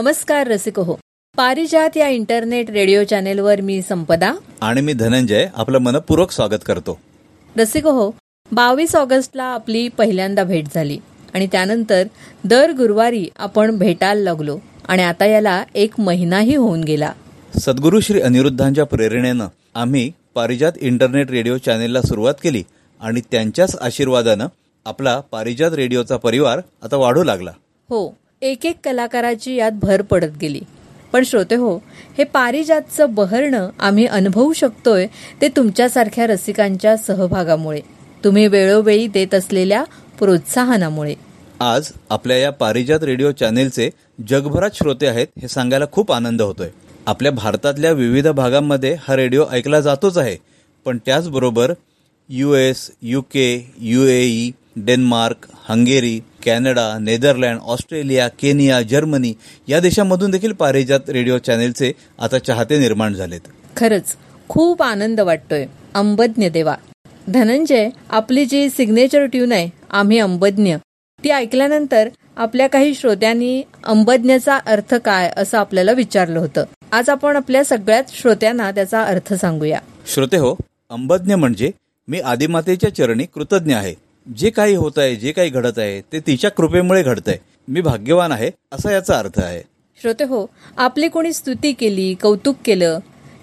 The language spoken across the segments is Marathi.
नमस्कार रसिक हो. पारिजात या इंटरनेट रेडिओ चॅनेलवर मी संपदा. आणि मी धनंजय आपलं मनपूर्वक स्वागत करतो. रसिक हो बावीस ऑगस्टला आपली पहिल्यांदा भेट झाली. आणि त्यानंतर दर गुरुवारी आपण भेटायला लागलो. आणि आता याला एक महिनाही होऊन गेला. सद्गुरू श्री अनिरुद्धांच्या प्रेरणेनं आम्ही पारिजात इंटरनेट रेडिओ चॅनेलला सुरुवात केली आणि त्यांच्याच आशीर्वादानं आपला पारिजात रेडिओचा परिवार आता वाढू लागला. हो एक एक कलाकाराची यात भर पडत गेली. पण श्रोते हो हे पारिजातचं बहरणं आम्ही अनुभवू शकतोय ते तुमच्यासारख्या रसिकांच्या सहभागामुळे. तुम्ही वेळोवेळी देत असलेल्या प्रोत्साहनामुळे. आज आपल्या या पारिजात रेडिओ चॅनेलचे जगभरात श्रोते आहेत हे सांगायला खूप आनंद होतोय. आपल्या भारतातल्या विविध भागांमध्ये हा रेडिओ ऐकला जातोच आहे. पण त्याचबरोबर U S U K U A E Denmark Hungary Canada Netherland Australia Kenya Germany या देशांमधून देखील पारिजात रेडिओ चॅनेलचे आता चाहते निर्माण झालेत. खरंच खूप आनंद वाटतोय. अंबज्ञ देवा. धनंजय आपली जी सिग्नेचर ट्यून आहे आम्ही अंबज्ञ. ती ऐकल्यानंतर आपल्या काही श्रोत्यांनी अंबज्ञाचा अर्थ काय असं आपल्याला विचारलं होतं. आज आपण आपल्या सगळ्याच श्रोत्यांना त्याचा अर्थ सांगूया. श्रोते हो अंबज्ञ म्हणजे मी आदिमातेच्या चरणी कृतज्ञ आहे. जे काही होत आहे जे काही घडत आहे ते तिच्या कृपेमुळे घडत आहे मी भाग्यवान आहे असा याचा अर्थ आहे. श्रोते हो आपली कोणी स्तुती केली कौतुक केलं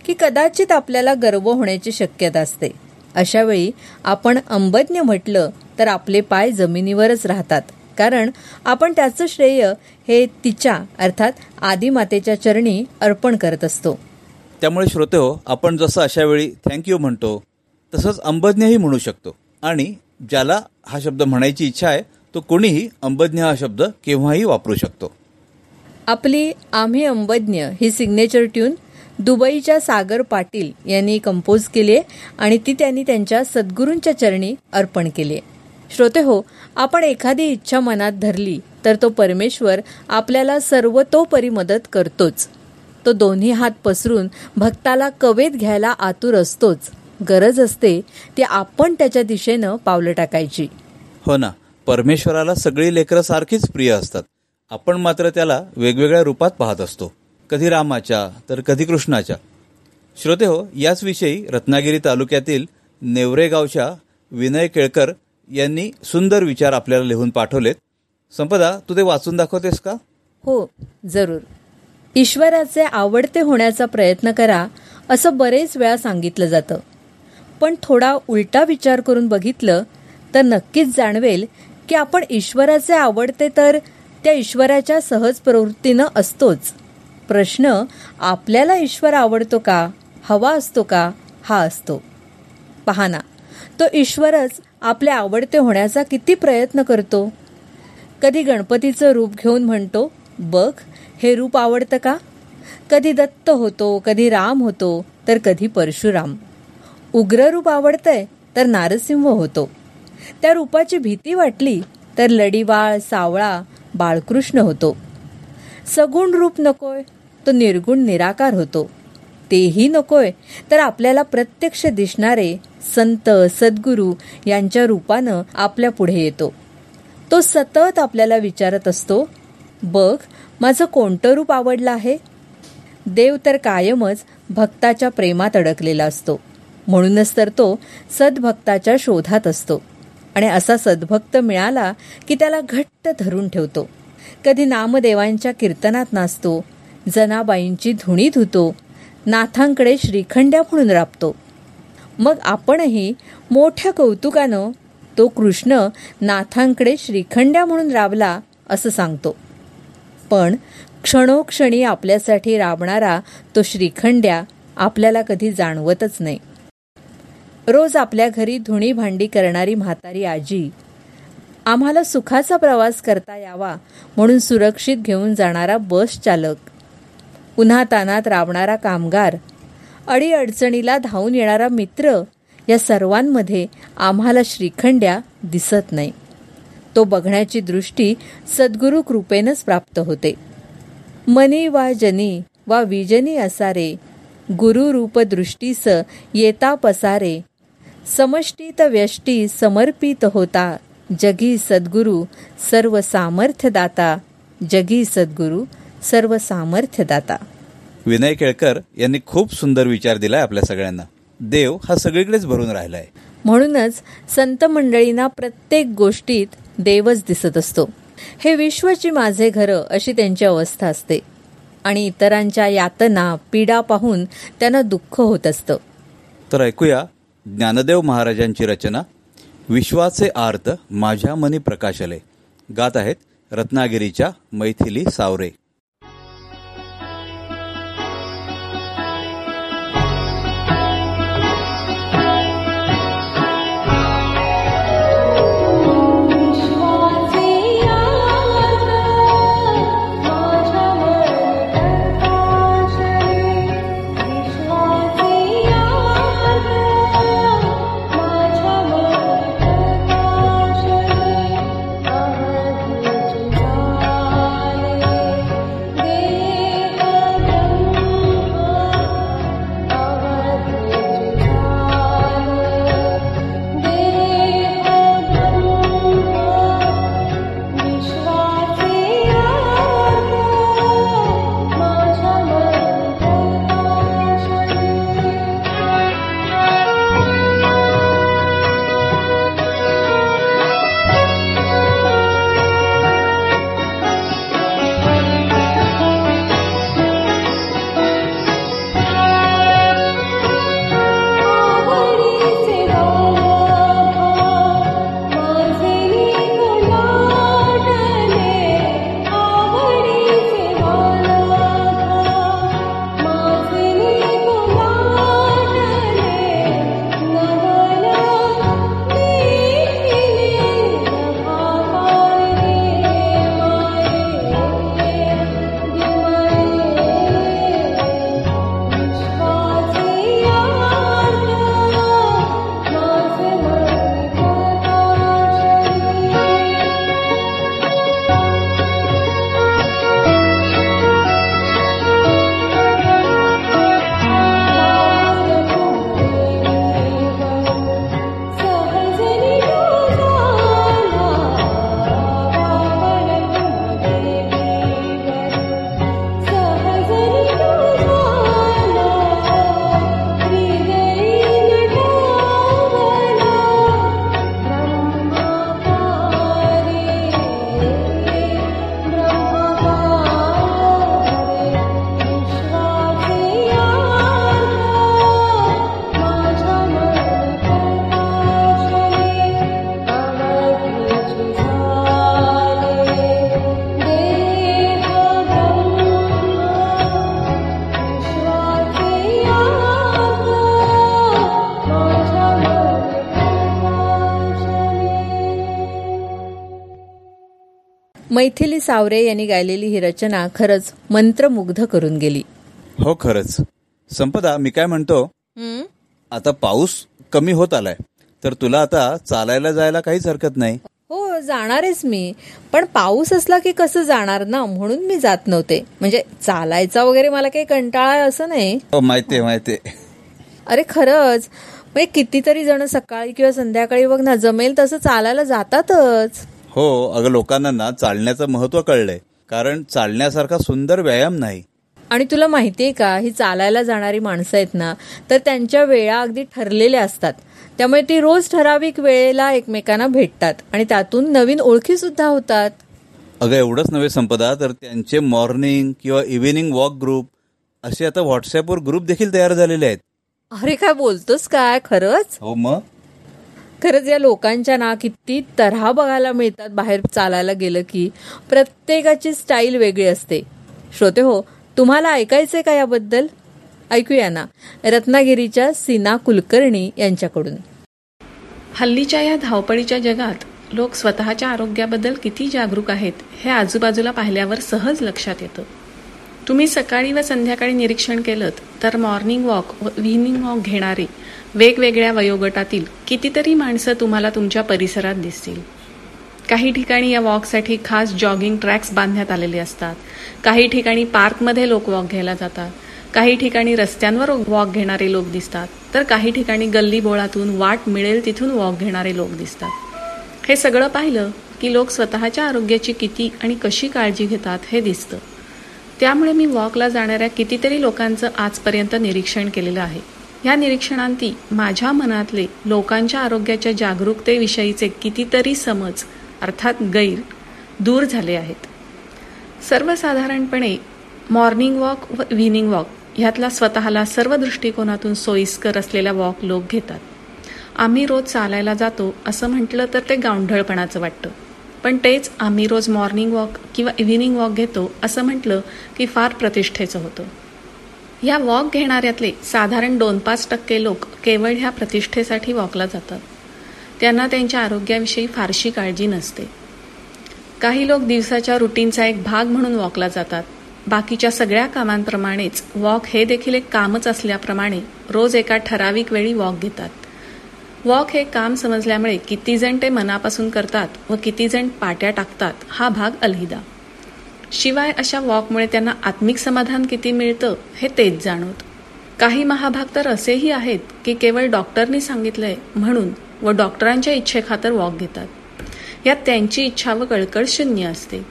की कदाचित आपल्याला गर्व होण्याची शक्यता असते. अशा वेळी आपण अंबज्ञ म्हटलं तर आपले पाय जमिनीवरच राहतात. कारण आपण त्याचं श्रेय हे तिच्या अर्थात आदिमातेच्या चरणी अर्पण करत असतो. त्यामुळे श्रोते हो आपण जसं अशा वेळी थँक्यू म्हणतो तसंच अंबज्ञही म्हणू शकतो. आणि ज्याला हा शब्द म्हणायची इच्छा आहे तो कोणीही अंबज्ञ हा शब्द केव्हाही वापरू शकतो. आपली आम्ही अंबज्ञ ही सिग्नेचर ट्यून दुबईच्या सागर पाटील यांनी कंपोज केली आहे आणि ती त्यांनी त्यांच्या सद्गुरूंच्या चरणी अर्पण केली आहे. श्रोते हो आपण एखादी इच्छा मनात धरली तर तो परमेश्वर आपल्याला सर्वतोपरी मदत करतोच. तो दोन्ही हात पसरून भक्ताला कवेत घ्यायला आतुर असतोच. गरज असते ती आपण त्याच्या दिशेनं पावलं टाकायची. हो ना. परमेश्वराला सगळी लेकरं सारखीच प्रिय असतात. आपण मात्र त्याला वेगवेगळ्या रूपात पाहत असतो. कधी रामाच्या तर कधी कृष्णाच्या. श्रोते हो याच विषयी रत्नागिरी तालुक्यातील नेवरे गावच्या विनय केळकर यांनी सुंदर विचार आपल्याला लिहून पाठवलेत. संपदा तू ते वाचून दाखवतेस का? हो जरूर. ईश्वराचे आवडते होण्याचा प्रयत्न करा असं बरेच वेळा सांगितलं जातं. पण थोडा उलटा विचार करून बघितलं तर नक्कीच जाणवेल की आपण ईश्वराचे आवडते तर त्या ईश्वराच्या सहज प्रवृत्तीनं असतोच. प्रश्न आपल्याला ईश्वर आवडतो का? हवा असतो का? हा असतो. पहाना तो ईश्वरच आपले आवडते होण्याचा किती प्रयत्न करतो? कधी गणपतीचं रूप घेऊन म्हणतो बघ हे रूप आवडतं का? कधी दत्त होतो कधी राम होतो तर कधी परशुराम. उग्र रूप आवडतंय तर नारसिंह होतो. त्या रूपाची भीती वाटली तर लडीवाळ सावळा बाळकृष्ण होतो. सगुण रूप नकोय तो निर्गुण निराकार होतो. तेही नकोय तर आपल्याला प्रत्यक्ष दिसणारे संत सद्गुरू यांच्या रूपानं आपल्या पुढे येतो. तो सतत आपल्याला विचारत असतो बघ माझं कोणतं रूप आवडलं आहे? देव तर कायमच भक्ताच्या प्रेमात अडकलेला असतो. म्हणूनच तर तो सद्भक्ताच्या शोधात असतो. आणि असा सद्भक्त मिळाला की त्याला घट्ट धरून ठेवतो. कधी नामदेवांच्या कीर्तनात नाचतो जनाबाईंची धुणी धुतो नाथांकडे श्रीखंड्या म्हणून राबतो. मग आपणही मोठ्या कौतुकानं तो कृष्ण नाथांकडे श्रीखंड्या म्हणून राबला असं सांगतो. पण क्षणोक्षणी आपल्यासाठी राबणारा तो श्रीखंड्या आपल्याला कधी जाणवतच नाही. रोज आपल्या घरी धुणी भांडी करणारी म्हातारी आजी. आम्हाला सुखाचा प्रवास करता यावा म्हणून सुरक्षित घेऊन जाणारा बस चालक. उन्हा तानात राबणारा कामगार. अडीअडचणीला धावून येणारा मित्र या सर्वांमध्ये आम्हाला श्रीखंड्या दिसत नाही. तो बघण्याची दृष्टी सद्गुरु कृपेनच प्राप्त होते. मनी वा जनी वा विजनी असारे गुरुरूप दृष्टीस येता पसारे समष्टीत व्यष्टी समर्पित होता. जगी सद्गुरु सर्व सामर्थ्य दाता जगी सद्गुरु सर्व सामर्थ्यदाता विनय केळकर यांनी खूप सुंदर विचार दिलाय आपल्या सगळ्यांना. देव हा सगळीकडेच भरून राहिलाय. म्हणूनच संत मंडळींना प्रत्येक गोष्टीत देवच दिसत असतो. हे विश्वची माझे घर अशी त्यांची अवस्था असते. आणि इतरांच्या यातना पीडा पाहून त्यांना दुःख होत असतं. तर ऐकूया ज्ञानदेव महाराजांची रचना विश्वाचे आर्त माझ्या मनी प्रकाशले. गात आहेत रत्नागिरीच्या मैथिली सावरे. सावरे यांनी गायलेली ही रचना खरंच मंत्रमुग्ध करून गेली. हो खरंच. संपदा मी काय म्हणतो? आता पाऊस कमी होत आलाय. तर तुला आता चालायला जायला काहीच हरकत नाही. हो जाणारेच मी. पण पाऊस असला की कसं जाणार ना? म्हणून मी जात नव्हते. म्हणजे चालायचा वगैरे मला काही कंटाळा असं नाही. हो माहितीये माहितीये. अरे खरंच. म्हणजे कितीतरी जण सकाळी किंवा संध्याकाळी बघ ना जमेल तसं चालायला जातातच. हो अगं लोकांना ना चालण्याचं महत्त्व कळलंय. कारण चालण्यासारखा सुंदर व्यायाम नाही. आणि तुला माहितीये का ही चालायला जाणारी माणसं आहेत ना तर त्यांच्या वेळा अगदी ठरलेल्या असतात. त्यामुळे ती रोज ठराविक वेळेला एकमेकांना भेटतात आणि त्यातून नवीन ओळखी सुद्धा होतात. अगं एवढंच नव्हे संपदा तर त्यांचे मॉर्निंग किंवा इव्हिनिंग वॉक ग्रुप असे आता व्हॉट्सअपवर ग्रुप देखील तयार झालेले आहेत. अरे काय बोलतोस काय खरंच? हो मग? खरंच या लोकांच्या ना किती तऱ्हा बघायला मिळतात बाहेर चालायला गेलं की. प्रत्येकाची स्टाईल वेगळी असते. श्रोते हो तुम्हाला ऐकायचंय का याबद्दल? ऐकूया ना. रत्नागिरीच्या सीना कुलकर्णी यांच्याकडून. हल्लीच्या या धावपळीच्या जगात लोक स्वतःच्या आरोग्याबद्दल किती जागरूक आहेत हे आजूबाजूला पाहिल्यावर सहज लक्षात येतं. तुम्ही सकाळी व संध्याकाळी निरीक्षण केलं तर मॉर्निंग वॉक व इव्हिनिंग वॉक घेणारे वेगवेगळ्या वयोगटातील कितीतरी माणसं तुम्हाला तुमच्या परिसरात दिसतील. काही ठिकाणी या वॉकसाठी खास जॉगिंग ट्रॅक्स बांधण्यात आलेले असतात. काही ठिकाणी पार्कमध्ये लोक वॉक घ्यायला जातात. काही ठिकाणी रस्त्यांवर वॉक घेणारे लोक दिसतात. तर काही ठिकाणी गल्ली बोळातून वाट मिळेल तिथून वॉक घेणारे लोक दिसतात. हे सगळं पाहिलं की लोक स्वतःच्या आरोग्याची किती आणि कशी काळजी घेतात हे दिसतं. त्यामुळे मी वॉकला जाणाऱ्या कितीतरी लोकांचं आजपर्यंत निरीक्षण केलेलं आहे. या निरीक्षणांती माझ्या मनातले लोकांच्या आरोग्याच्या जागरूकतेविषयीचे कितीतरी समज अर्थात गैर दूर झाले आहेत. सर्वसाधारणपणे मॉर्निंग वॉक व इव्हिनिंग वॉक ह्यातला स्वतःला सर्व दृष्टिकोनातून सोयीस्कर असलेला वॉक लोक घेतात. आम्ही रोज चालायला जातो असं म्हटलं तर ते गावंढळपणाचं वाटतं. पण तेच आम्ही रोज मॉर्निंग वॉक किंवा इव्हिनिंग वॉक घेतो असं म्हटलं की फार प्रतिष्ठेचं होतं. या वॉक घेणाऱ्यातले साधारण दोन पाच टक्के लोक केवळ ह्या प्रतिष्ठेसाठी वॉकला जातात. त्यांना त्यांच्या आरोग्याविषयी फारशी काळजी नसते. काही लोक दिवसाच्या रुटीनचा एक भाग म्हणून वॉकला जातात. बाकीच्या सगळ्या कामांप्रमाणेच वॉक हे देखील एक कामच असल्याप्रमाणे रोज एका ठराविक वेळी वॉक घेतात. वॉक हे काम समजल्यामुळे किती जण ते मनापासून करतात व किती जण पाट्या टाकतात हा भाग अलहिदा. शिवाय अशा वॉकमुळे त्यांना आत्मिक समाधान किती मिळतं हे तेच जाणवत. काही महाभाग तर असेही आहेत की केवळ डॉक्टरनी सांगितलंय म्हणून व डॉक्टरांच्या इच्छेखातर वॉक घेतात. यात त्यांची इच्छा व कळकळ शून्य असते.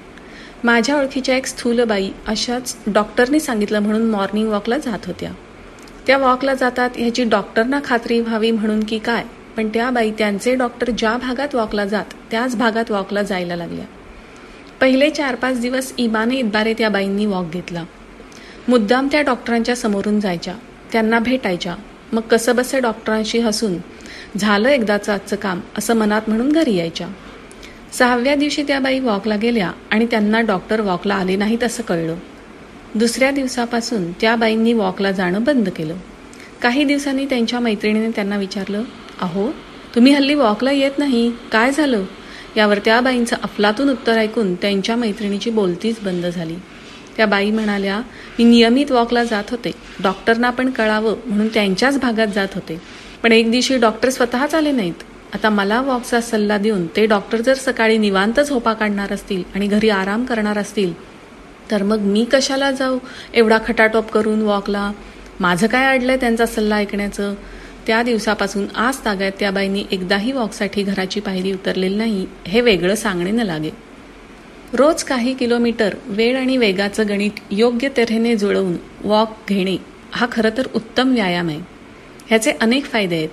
माझ्या ओळखीच्या एक स्थूल बाई अशाच डॉक्टरनी सांगितलं म्हणून मॉर्निंग वॉकला जात होत्या. त्या वॉकला जातात ह्याची डॉक्टरना खात्री व्हावी म्हणून की काय पण त्या बाई त्यांचे डॉक्टर ज्या भागात वॉकला जात त्याच भागात वॉकला जायला लागल्या. पहिले चार पाच दिवस इबाने इद्बारे त्या बाईंनी वॉक घेतला. मुद्दाम त्या डॉक्टरांच्या समोरून जायच्या. त्यांना भेटायच्या. मग कसंबसं डॉक्टरांशी हसून? झालं एकदाचं आजचं काम असं मनात म्हणून घरी यायच्या. सहाव्या दिवशी त्या बाई वॉकला गेल्या आणि त्यांना डॉक्टर वॉकला आले नाहीत असं कळलं. दुसऱ्या दिवसापासून त्या बाईंनी वॉकला जाणं बंद केलं. काही दिवसांनी त्यांच्या मैत्रिणीने त्यांना विचारलं अहो तुम्ही हल्ली वॉकला येत नाही? काय झालं? यावर त्या बाईंचं अफलातून उत्तर ऐकून त्यांच्या मैत्रिणीची बोलतीच बंद झाली. त्या बाई म्हणाल्या मी नियमित वॉकला जात होते. डॉक्टरना पण कळावं म्हणून त्यांच्याच भागात जात होते. पण एक दिवशी डॉक्टर स्वतःच आले नाहीत. आता मला वॉकचा सल्ला देऊन ते डॉक्टर जर सकाळी निवांत झोपा काढणार असतील आणि घरी आराम करणार असतील तर मग मी कशाला जाऊ? एवढा खटाटोप करून वॉकला? माझं काय अडलंय त्यांचा सल्ला ऐकण्याचं? त्या दिवसापासून आज तागायत त्या बाईंनी एकदाही वॉकसाठी घराची पायरी उतरलेली नाही हे वेगळं सांगणे न लागे. रोज काही किलोमीटर वेळ आणि वेगाचं गणित योग्य तऱ्हेने जुळवून वॉक घेणे हा खरं तर उत्तम व्यायाम आहे. ह्याचे अनेक फायदे आहेत.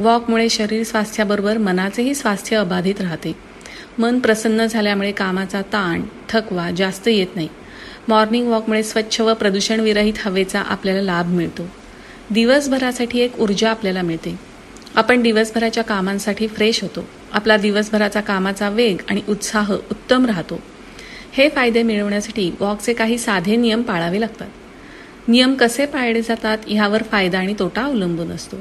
वॉकमुळे शरीर स्वास्थ्याबरोबर मनाचेही स्वास्थ्य अबाधित राहते. मन प्रसन्न झाल्यामुळे कामाचा ताण थकवा जास्त येत नाही. मॉर्निंग वॉकमुळे स्वच्छ व प्रदूषणविरहित हवेचा आपल्याला लाभ मिळतो. दिवसभरासाठी एक ऊर्जा आपल्याला मिळते. आपण दिवसभराच्या कामांसाठी फ्रेश होतो. आपला दिवसभराचा कामाचा वेग आणि उत्साह उत्तम राहतो. हे फायदे मिळवण्यासाठी वॉकचे काही साधे नियम पाळावे लागतात. नियम कसे पाळले जातात ह्यावर फायदा आणि तोटा अवलंबून असतो.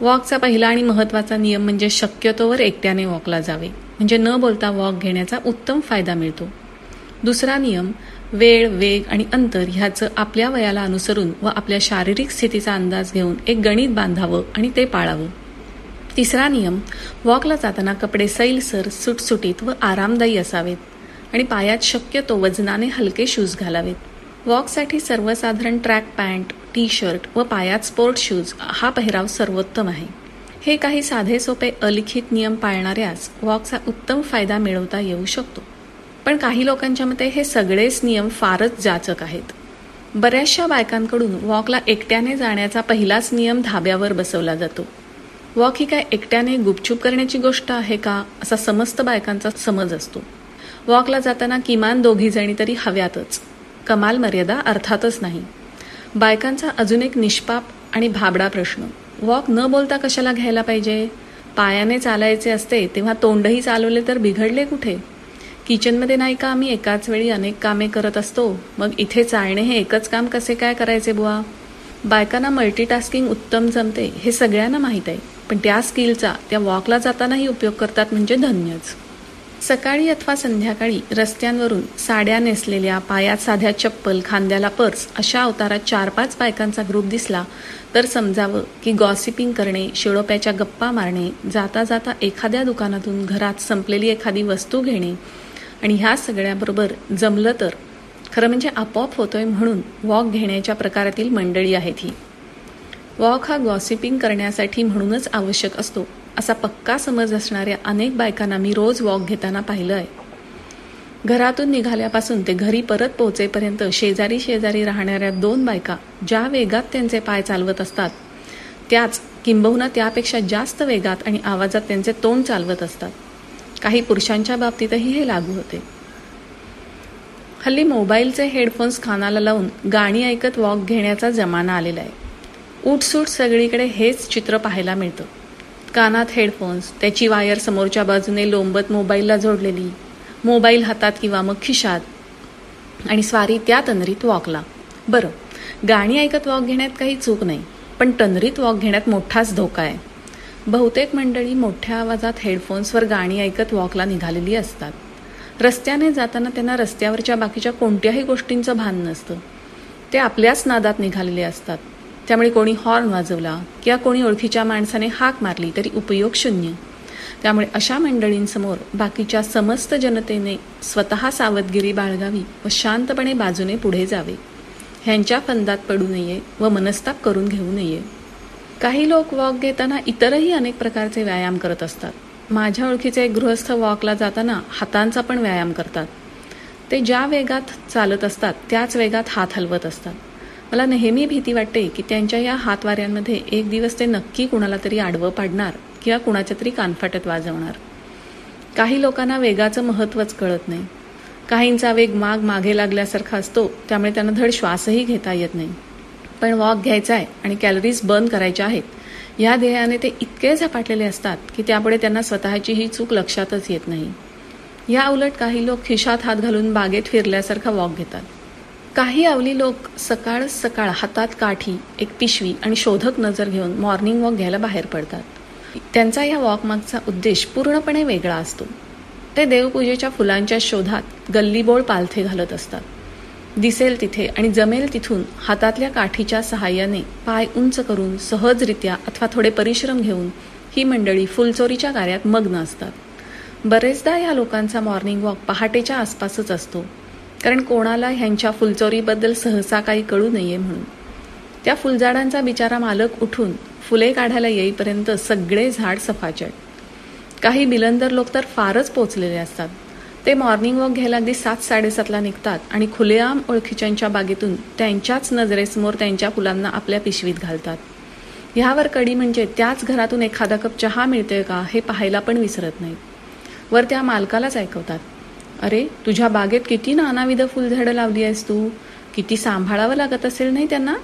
वॉकचा पहिला आणि महत्त्वाचा नियम म्हणजे शक्यतोवर एकट्याने वॉकला जावे. म्हणजे न बोलता वॉक घेण्याचा उत्तम फायदा मिळतो. दुसरा नियम वेळ वेग आणि अंतर ह्याचं आपल्या वयाला अनुसरून व आपल्या शारीरिक स्थितीचा अंदाज घेऊन एक गणित बांधावं आणि ते पाळावं. तिसरा नियम वॉकला जाताना कपडे सैलसर सुटसुटीत व आरामदायी असावेत आणि पायात शक्यतो वजनाने हलके शूज घालावेत. वॉकसाठी सर्वसाधारण ट्रॅक पॅन्ट टी शर्ट व पायात स्पोर्ट शूज हा पेहराव सर्वोत्तम आहे. हे काही साधे सोपे अलिखित नियम पाळणाऱ्यास वॉकचा उत्तम फायदा मिळवता येऊ शकतो. पण काही लोकांच्या मते हे सगळेच नियम फारच जाचक आहेत. बऱ्याचशा बायकांकडून वॉकला एकट्याने जाण्याचा पहिलाच नियम धाब्यावर बसवला जातो. वॉक ही काय एकट्याने गुपचूप करण्याची गोष्ट आहे का असा समस्त बायकांचा समज असतो. वॉकला जाताना किमान दोघी जणी तरी हव्यातच. कमाल मर्यादा अर्थातच नाही. बायकांचा अजून एक निष्पाप आणि भाबडा प्रश्न. वॉक न बोलता कशाला घ्यायला पाहिजे? पायाने चालायचे असते तेव्हा तोंडही चालवले तर बिघडले कुठे? किचनमध्ये नाही का? आम्ही एकाच वेळी अनेक कामे करत असतो. मग इथे चालणे हे एकच काम कसे काय करायचे बुवा? बायकांना मल्टीटास्किंग उत्तम जमते हे सगळ्यांना माहीत आहे. पण त्या स्किलचा त्या वॉकला जातानाही उपयोग करतात म्हणजे धन्यच. सकाळी अथवा संध्याकाळी रस्त्यांवरून साड्या नेसलेल्या पायात साध्या चप्पल खांद्याला पर्स अशा अवतारात चार पाच बायकांचा ग्रुप दिसला तर समजावं की गॉसिपिंग करणे शिळोप्याच्या गप्पा मारणे जाता जाता एखाद्या दुकानातून घरात संपलेली एखादी वस्तू घेणे आणि ह्या सगळ्याबरोबर जमलं तर खरं म्हणजे आपोआप होतोय म्हणून वॉक घेण्याच्या प्रकारातील मंडळी आहेत ही. वॉक हा गॉसिपिंग करण्यासाठी म्हणूनच आवश्यक असतो असा पक्का समज असणाऱ्या अनेक बायकांना मी रोज वॉक घेताना पाहिलं आहे. घरातून निघाल्यापासून ते घरी परत पोहोचेपर्यंत शेजारी शेजारी राहणाऱ्या दोन बायका ज्या वेगात त्यांचे पाय चालवत असतात त्याच किंबहुना त्यापेक्षा जास्त वेगात आणि आवाजात त्यांचे तोंड चालवत असतात. काही पुरुषांच्या बाबतीतही हे लागू होते. हल्ली मोबाईलचे हेडफोन्स खानाला लावून गाणी ऐकत वॉक घेण्याचा जमाना आलेला आहे. उठसूट सगळीकडे हेच चित्र पाहायला मिळतं. कानात हेडफोन्स त्याची वायर समोरच्या बाजूने लोंबत मोबाईलला जोडलेली मोबाईल हातात किंवा मग खिशात आणि स्वारी त्या तंद्रीत वॉकला. बरं गाणी ऐकत वॉक घेण्यात काही चूक नाही पण तंद्रीत वॉक घेण्यात मोठाच धोका आहे. बहुतेक मंडळी मोठ्या आवाजात हेडफोन्सवर गाणी ऐकत वॉकला निघालेली असतात. रस्त्याने जाताना त्यांना रस्त्यावरच्या बाकीच्या कोणत्याही गोष्टींचं भान नसतं. ते आपल्याच नादात निघालेले असतात. त्यामुळे कोणी हॉर्न वाजवला किंवा कोणी ओळखीच्या माणसाने हाक मारली तरी उपयोग शून्य. त्यामुळे अशा मंडळींसमोर बाकीच्या समस्त जनतेने स्वतः सावधगिरी बाळगावी व शांतपणे बाजूने पुढे जावे. ह्यांच्या फंदात पडू नये व मनस्ताप करून घेऊ नये. काही लोक वॉक घेताना इतरही अनेक प्रकारचे व्यायाम करत असतात. माझ्या ओळखीचे एक गृहस्थ वॉकला जाताना हातांचा पण व्यायाम करतात. ते ज्या वेगात चालत असतात त्याच वेगात हात हलवत असतात. मला नेहमी भीती वाटते की त्यांच्या या हातवाऱ्यांमध्ये एक दिवस ते नक्की कुणाला तरी आडवं पाडणार किंवा कुणाच्या तरी कानफाटत वाजवणार. काही लोकांना वेगाचं महत्त्वच कळत नाही. काहींचा वेग माग मागे लागल्यासारखा असतो त्यामुळे त्यांना धड श्वासही घेता येत नाही. पण वॉक घ्यायचा आहे आणि कॅलरीज बर्न करायच्या आहेत. या ध्येयाने ते इतके झपाटलेले असतात की त्यापुढे त्यांना स्वतःची ही चूक लक्षातच येत नाही. या उलट काही लोक खिशात हात घालून बागेत फिरल्यासारखा वॉक घेतात. काही आवली लोक सकाळ सकाळ हातात काठी एक पिशवी आणि शोधक नजर घेऊन मॉर्निंग वॉक घ्यायला बाहेर पडतात. त्यांचा या वॉकमागचा उद्देश पूर्णपणे वेगळा असतो. ते देवपूजेच्या फुलांच्या शोधात गल्लीबोळ पालथे घालत असतात. दिसेल तिथे आणि जमेल तिथून हातातल्या काठीच्या सहाय्याने पाय उंच करून सहजरित्या अथवा थोडे परिश्रम घेऊन ही मंडळी फुलचोरीच्या कार्यात मग्न असतात. बरेचदा ह्या लोकांचा मॉर्निंग वॉक पहाटेच्या आसपासच असतो कारण कोणाला ह्यांच्या फुलचोरीबद्दल सहसा काही कळू नये म्हणून. त्या फुलझाडांचा बिचारा मालक उठून फुले काढायला येईपर्यंत सगळे झाड सफाचट. काही बिलंदर लोक तर फारच पोचलेले असतात. ते मॉर्निंग वॉक घ्यायला अगदी सात साडेसातला निघतात आणि खुलेआम ओळखीच्यांच्या बागेतून त्यांच्याच नजरेसमोर त्यांच्या फुलांना आपल्या पिशवीत घालतात. ह्यावर कडी म्हणजे त्याच घरातून एखादा कप चहा मिळतोय का हे पाहायला पण विसरत नाहीत. वर त्या मालकालाच ऐकवतात. अरे तुझ्या बागेत किती नानाविध फुलझाडं लावली आहेस तू? किती सांभाळावं लागत असेल नाही त्यांना?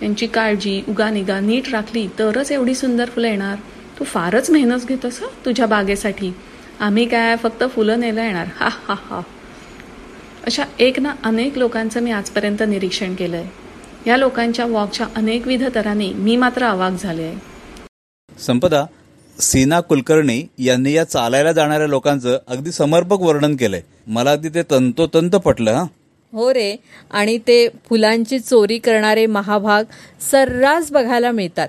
त्यांची काळजी उगानिगा नीट राखली तरच एवढी सुंदर फुलं येणार. तू फारच मेहनत घेतोस तुझ्या बागेसाठी. आम्ही काय फक्त फुलं नेलं येणार? हा हा हा. अशा एक ना अनेक लोकांचं मी आजपर्यंत निरीक्षण केलंय. या लोकांच्या वॉकच्या अनेकविध तरांनी मी मात्र अवाक झाले आहे संपदा सीना कुलकर्णी यांनी या चालायला जाणाऱ्या लोकांचं अगदी समर्पक वर्णन केलंय. मला अगदी ते तंतोतंत पटलं हा. हो रे आणि ते फुलांची चोरी करणारे महाभाग सर्रास बघायला मिळतात.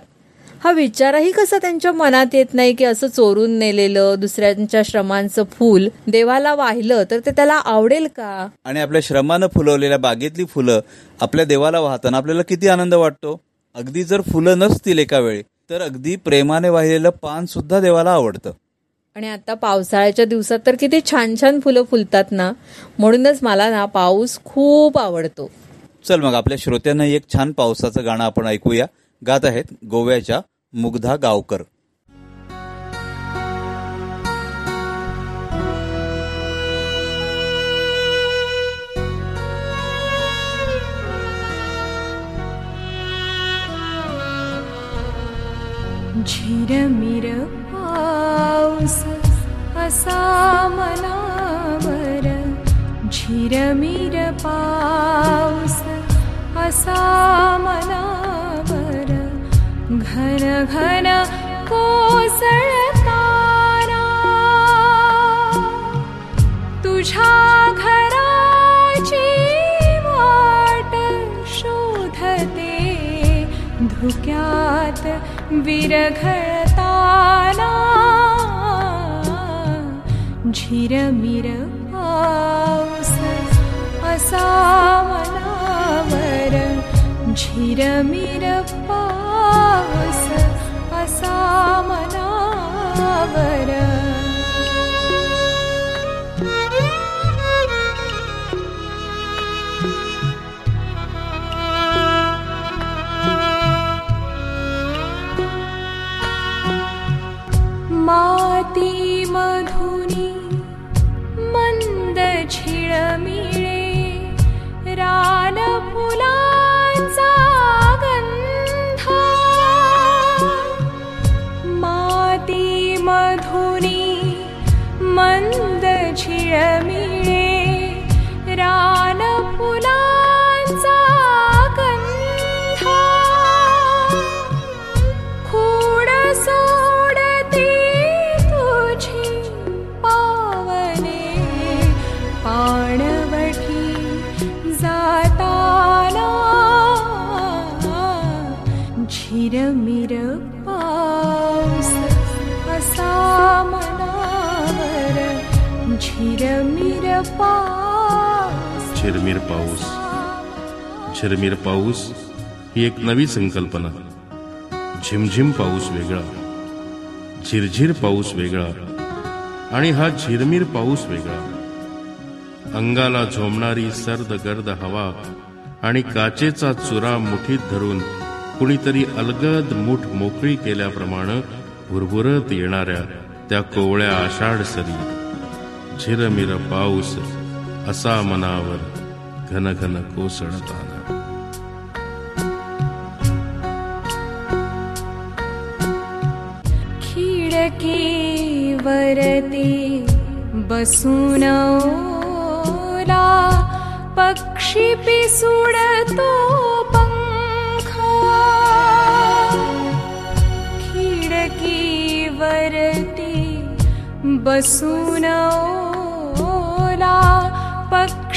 हा विचारही कसा त्यांच्या मनात येत नाही की असं चोरून नेलेलं दुसऱ्यांच्या श्रमांचं फूल देवाला वाहिलं तर ते त्याला आवडेल का? आणि आपल्या श्रमानं फुलवलेल्या बागेतली फुलं आपल्या देवाला वाहताना आपल्याला किती आनंद वाटतो? अगदी जर फुलं नसतील एका वेळी तर अगदी प्रेमाने वाहिलेलं पान सुद्धा देवाला आवडतं. आणि आता पावसाळ्याच्या दिवसात तर किती छान छान फुलं फुलतात ना? म्हणूनच मला ना पाऊस खूप आवडतो. चल मग आपल्या श्रोत्यांना एक छान पावसाचं गाणं आपण ऐकूया. गात आहेत गोव्याच्या मुग्धा गावकर. झिरमिर पाऊस असा मनावर. झिरमिर पाऊस असा मनावर. घन घन कोसळताना तुझ्या घराची वाट शोधते धुक्यात विरघळताना। झिरमिर पाऊस असा मनावर झिरमिर कामनावर पाऊस. झिरमिर पाऊस ही एक नवी संकल्पना. झिमझिम पाऊस वेगळा. झिरझिर पाऊस वेगळा. आणि हा झिरमिर पाऊस वेगळा. अंगाला झोंबणारी सर्द गर्द हवा आणि काचेचा चुरा मुठीत धरून कुणीतरी अलगद मुठ मोकळी केल्याप्रमाणे भुरभुरत येणाऱ्या त्या कोवळ्या आषाढ सरी. झिरमिर पाऊस असा मनावर घन घन कोसळत आला. खिडकीवरती बसून पक्षी पिसुडतो पंख. खिडकीवरती बसून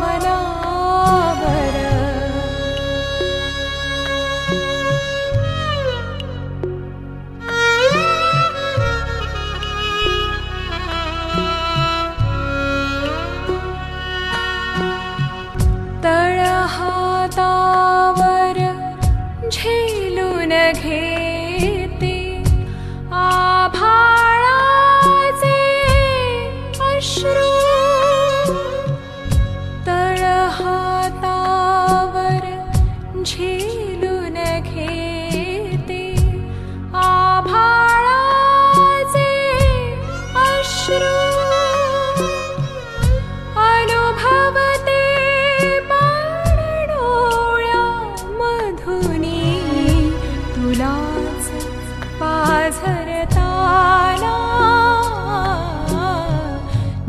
मन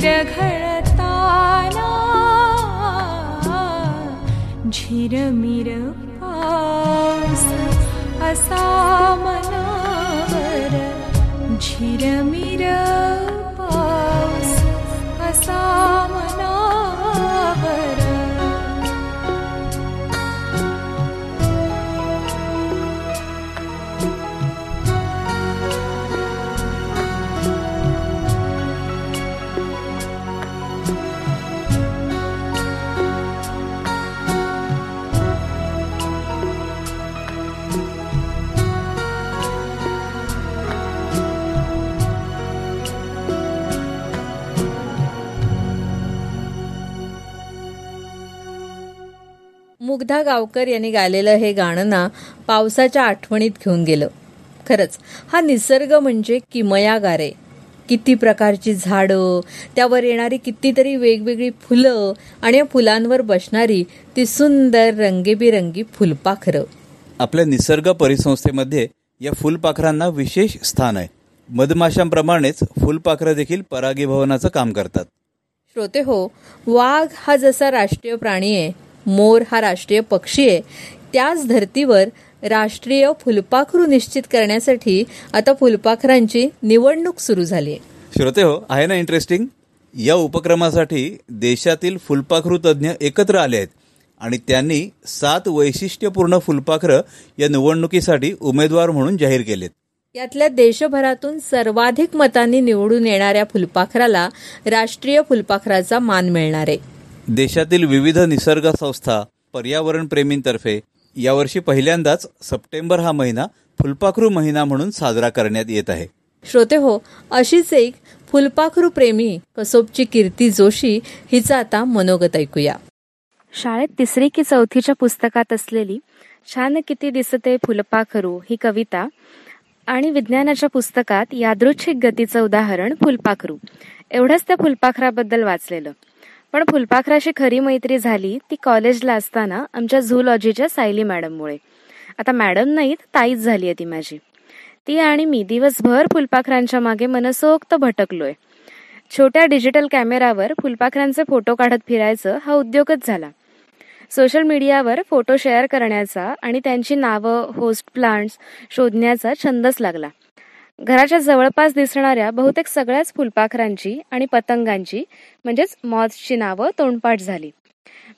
विरघळताना झिरमिर पाऊस असा मनावर झिरमिर पाऊस असा मुग्धा गावकर यांनी गायलेलं हे गाणं ना पावसाच्या आठवणीत घेऊन गेलं. खरंच हा निसर्ग म्हणजे किमयागार. आहे किती प्रकारची झाडं त्यावर येणारी कितीतरी वेगवेगळी फुलं आणि या फुलांवर बसणारी ती सुंदर रंगीबिरंगी फुलपाखरं. आपल्या निसर्ग परिसंस्थेमध्ये या फुलपाखरांना विशेष स्थान आहे. मधमाशांप्रमाणेच फुलपाखरं देखील परागीभवनाचं काम करतात. श्रोते हो वाघ हा जसा राष्ट्रीय प्राणी आहे मोर हा राष्ट्रीय पक्षी आहे. त्याच धर्तीवर राष्ट्रीय फुलपाखरू निश्चित करण्यासाठी आता फुलपाखरांची निवडणूक सुरू झाली आहे. श्रोते हो आहे ना इंटरेस्टिंग या उपक्रमासाठी देशातील फुलपाखरू तज्ज्ञ एकत्र आले आहेत आणि त्यांनी सात वैशिष्ट्यपूर्ण फुलपाखरं या निवडणुकीसाठी उमेदवार म्हणून जाहीर केलेत. यातल्या देशभरातून सर्वाधिक मतांनी निवडून येणाऱ्या फुलपाखराला राष्ट्रीय फुलपाखराचा मान मिळणार आहे. देशातील विविध निसर्ग संस्था पर्यावरण प्रेमींतर्फे यावर्षी पहिल्यांदाच सप्टेंबर हा महिना फुलपाखरू महिना म्हणून साजरा करण्यात येत आहे. श्रोते हो अशीच एक फुलपाखरू प्रेमी कसोबची कीर्ती जोशी हिचं आता मनोगत ऐकूया. शाळेत तिसरी की चौथीच्या पुस्तकात असलेली छान किती दिसते फुलपाखरू ही कविता आणि विज्ञानाच्या पुस्तकात यादृच्छिक गतीचं उदाहरण फुलपाखरू. एवढंच त्या फुलपाखराबद्दल वाचलेलं. पण फुलपाखराशी खरी मैत्री झाली ती कॉलेजला असताना आमच्या झूलॉजीच्या सायली मॅडममुळे. आता मॅडम नाहीत ताईच झाली आहे ती माझी. ती आणि मी दिवसभर फुलपाखरांच्या मागे मनसोक्त भटकलोय. छोट्या डिजिटल कॅमेरावर फुलपाखरांचे फोटो काढत फिरायचं हा उद्योगच झाला. सोशल मीडियावर फोटो शेअर करण्याचा आणि त्यांची नावं होस्ट प्लांट्स शोधण्याचा छंदच लागला. घराच्या जवळपास दिसणाऱ्या बहुतेक सगळ्याच फुलपाखरांची आणि पतंगांची म्हणजेच मॉथची नावं तोंडपाठ झाली.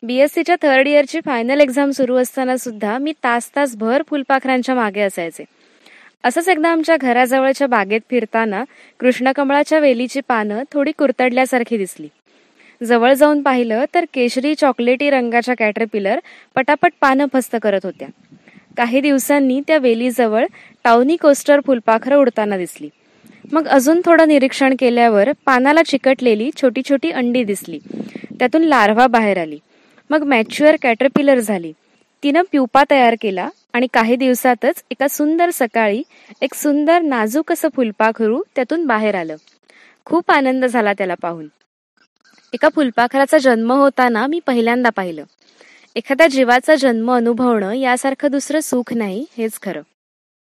बीएससीच्या थर्ड इयरची फायनल एक्झाम सुरू असताना सुद्धा मी तास तास भर फुलपाखरांच्या मागे असायचे. असंच एकदा आमच्या घराजवळच्या बागेत फिरताना कृष्णकमळाच्या वेलीची पानं थोडी कुरतडल्यासारखी दिसली. जवळ जाऊन पाहिलं तर केशरी चॉकलेटी रंगाच्या कॅटरपिलर पटापट पानं फस्त करत होत्या. काही दिवसांनी त्या वेलीजवळ टाउनी कोस्टर फुलपाखरं उडताना दिसली. मग अजून थोडं निरीक्षण केल्यावर पानाला चिकटलेली छोटी छोटी अंडी दिसली. त्यातून लार्व्हा बाहेर आली. मग मॅच्युअर कॅटरपिलर झाली. तिनं प्युपा तयार केला आणि काही दिवसातच एका सुंदर सकाळी एक सुंदर नाजूक असं फुलपाखरू त्यातून बाहेर आलं. खूप आनंद झाला त्याला पाहून. एका फुलपाखराचा जन्म होताना मी पहिल्यांदा पाहिलं. एखाद्या जीवाचा जन्म अनुभवणं यासारखं दुसरं सुख नाही हेच खरं.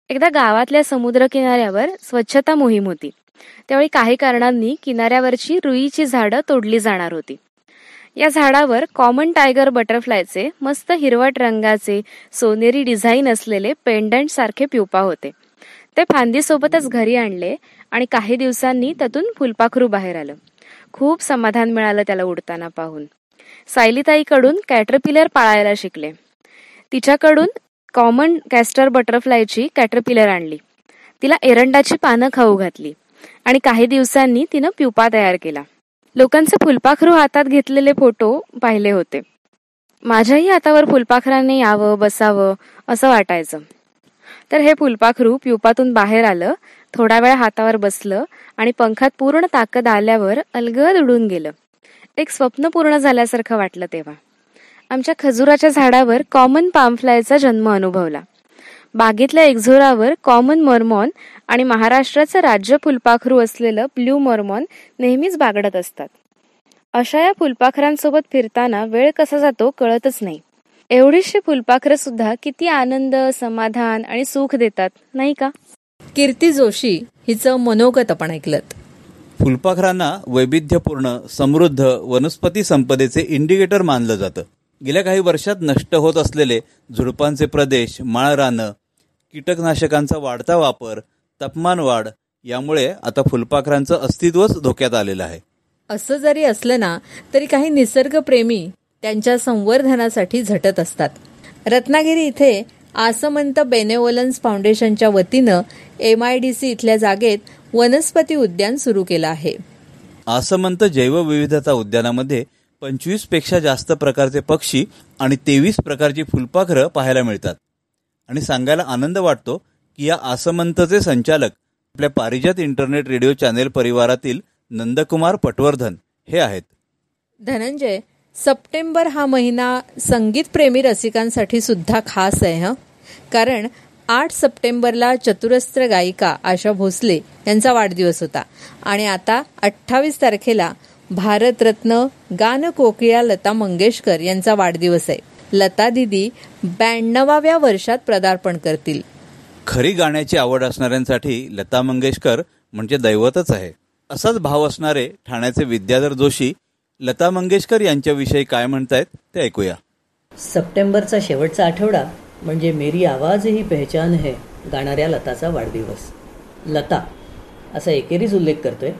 एकदा गावातल्या समुद्र किनाऱ्यावर स्वच्छता मोहीम होती. त्यावेळी काही कारणांनी किनाऱ्यावरची रुईची झाडं तोडली जाणार होती. या झाडावर कॉमन टायगर बटरफ्लायचे मस्त हिरवट रंगाचे सोनेरी डिझाईन असलेले पेंडंट सारखे प्युपा होते. ते फांदीसोबतच घरी आणले आणि काही दिवसांनी त्यातून फुलपाखरू बाहेर आलं. खूप समाधान मिळालं त्याला उडताना पाहून. सायलीताईकडून कॅटरपिलर पाळायला शिकले. तिच्याकडून कॉमन कॅस्टर बटरफ्लायची कॅटरपिलर आणली. तिला एरंडाची पानं खाऊ घातली आणि काही दिवसांनी तिनं प्युपा तयार केला. लोकांचे फुलपाखरू हातात घेतलेले फोटो पाहिले होते. माझ्याही हातावर फुलपाखराने यावं बसावं असं वाटायचं. तर हे फुलपाखरू प्युपातून बाहेर आलं थोडा वेळ हातावर बसलं आणि पंखात पूर्ण ताकद आल्यावर अलगद उडून गेलं. एक स्वप्न पूर्ण झाल्यासारखं वाटलं तेव्हा. आमच्या खजुराच्या झाडावर कॉमन पामफ्लायचा जन्म अनुभवला. बागेतल्या एक्झोरावर कॉमन मॉर्मॉन आणि महाराष्ट्राचं राज्य फुलपाखरू असलेलं ब्ल्यू मॉर्मॉन नेहमीच बागडत असतात. अशा या फुलपाखरांसोबत फिरताना वेळ कसा जातो कळतच नाही. एवढीशी फुलपाखरं सुद्धा किती आनंद समाधान आणि सुख देतात नाही का? कीर्ती जोशी हिचं मनोगत आपण ऐकलं फुलपाखरांना वैविध्यपूर्ण समृद्ध वनस्पती संपदेचे इंडिकेटर मानलं जातं. गेल्या काही वर्षात नष्ट होत असलेले झुडपांचे प्रदेश माळरानं कीटकनाशकांचा वाढता वापर तापमान वाढ यामुळे आता फुलपाखरांचं अस्तित्वच धोक्यात आलेलं आहे. असं जरी असलं ना तरी काही निसर्गप्रेमी त्यांच्या संवर्धनासाठी झटत असतात. रत्नागिरी इथे आसमंत बेनेवलन्स फाउंडेशनच्या वतीनं एम आय डी सी इथल्या जागेत वनस्पती उद्यान सुरू केलं आहे. आसमंत जैवविविधता उद्यानामध्ये पंचवीसपेक्षा जास्त प्रकारचे पक्षी आणि तेवीस प्रकारची फुलपाखरं पाहायला मिळतात. आणि सांगायला आनंद वाटतो की या आसमंतचे संचालक आपल्या पारिजात इंटरनेट रेडिओ चॅनेल परिवारातील नंदकुमार पटवर्धन हे आहेत. धनंजय सप्टेंबर हा महिना संगीतप्रेमी रसिकांसाठी सुद्धा खास आहे हं? कारण आठ सप्टेंबरला चतुरस्त्र गायिका आशा भोसले यांचा वाढदिवस होता. आणि आता अठ्ठावीस तारखेला भारतरत्न गानकोकिळा लता मंगेशकर यांचा वाढदिवस आहे. लता दिदी ब्याण्णवाव्या वर्षात पदार्पण करतील. खरी गाण्याची आवड असणाऱ्यांसाठी लता मंगेशकर म्हणजे दैवतच आहे. असाच भाव असणारे ठाण्याचे विद्याधर जोशी लता मंगेशकर यांच्याविषयी काय म्हणतायत ते ऐकूया. सप्टेंबरचा शेवटचा आठवडा म्हणजे मेरी आवाज ही पहचान है गाणाऱ्या लताचा वाढदिवस. लता असा एकेरीच उल्लेख करतोय.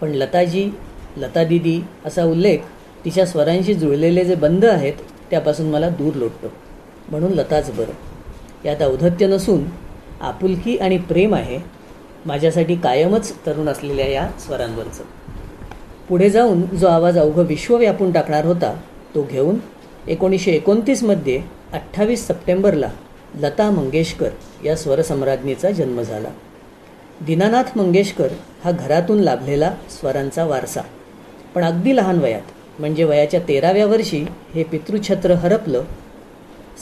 पण लताजी लता दिदी असा उल्लेख तिच्या स्वरांशी जुळलेले जे बंध आहेत त्यापासून मला दूर लोटतो. म्हणून लताच बरं. यात औधत्य नसून आपुलकी आणि प्रेम आहे माझ्यासाठी कायमच तरुण असलेल्या या स्वरांवरचं. पुढे जाऊन जो आवाज अवघं विश्व व्यापून टाकणार होता तो घेऊन एकोणीसशे एकोणतीसमध्ये अठ्ठावीस सप्टेंबरला लता मंगेशकर या स्वरसम्राज्ञीचा जन्म झाला. दीनानाथ मंगेशकर हा घरातून लाभलेला स्वरांचा वारसा. पण अगदी लहान वयात म्हणजे वयाच्या तेराव्या वर्षी हे पितृछत्र हरपलं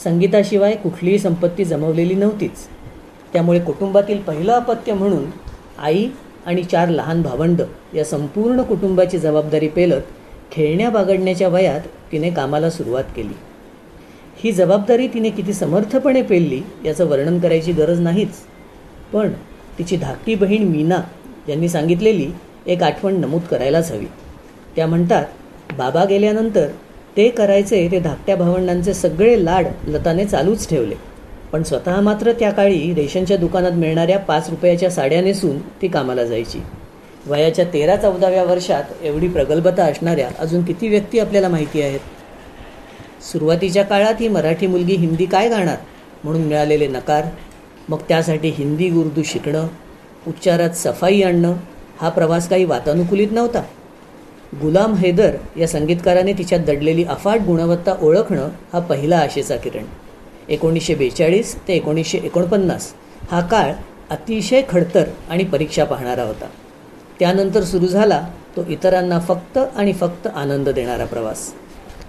संगीताशिवाय कुठलीही संपत्ती जमवलेली नव्हतीच. त्यामुळे कुटुंबातील पहिलं अपत्य म्हणून आई आणि चार लहान भावंड या संपूर्ण कुटुंबाची जबाबदारी पेलत खेळण्या बागडण्याच्या वयात तिने कामाला सुरुवात केली. ही जबाबदारी तिने किती समर्थपणे पेलली याचं वर्णन करायची गरज नाहीच. पण तिची धाकटी बहीण मीना यांनी सांगितलेली एक आठवण नमूद करायलाच हवी. त्या म्हणतात बाबा गेल्यानंतर ते करायचे ते धाकट्या भावंडांचे सगळे लाड लताने चालूच ठेवले. पण स्वतः मात्र त्या काळी रेशनच्या दुकानात मिळणाऱ्या पाच रुपयाच्या साड्या नेसून ती कामाला जायची. वयाच्या तेरा चौदाव्या वर्षात एवढी प्रगल्भता असणाऱ्या अजून किती व्यक्ती आपल्याला माहिती आहेत? सुरुवातीच्या काळात ही मराठी मुलगी हिंदी काय गाणार म्हणून मिळालेले नकार मग त्यासाठी हिंदी उर्दू शिकणं उच्चारात सफाई आणणं हा प्रवास काही वातानुकूलित नव्हता. गुलाम हैदर या संगीतकाराने तिच्यात दडलेली अफाट गुणवत्ता ओळखणं हा पहिला आशेचा किरण. एकोणीसशे बेचाळीस ते एकोणीसशे एकोणपन्नास हा काळ अतिशय खडतर आणि परीक्षा पाहणारा होता. त्यानंतर सुरू झाला तो इतरांना फक्त आणि फक्त आनंद देणारा प्रवास.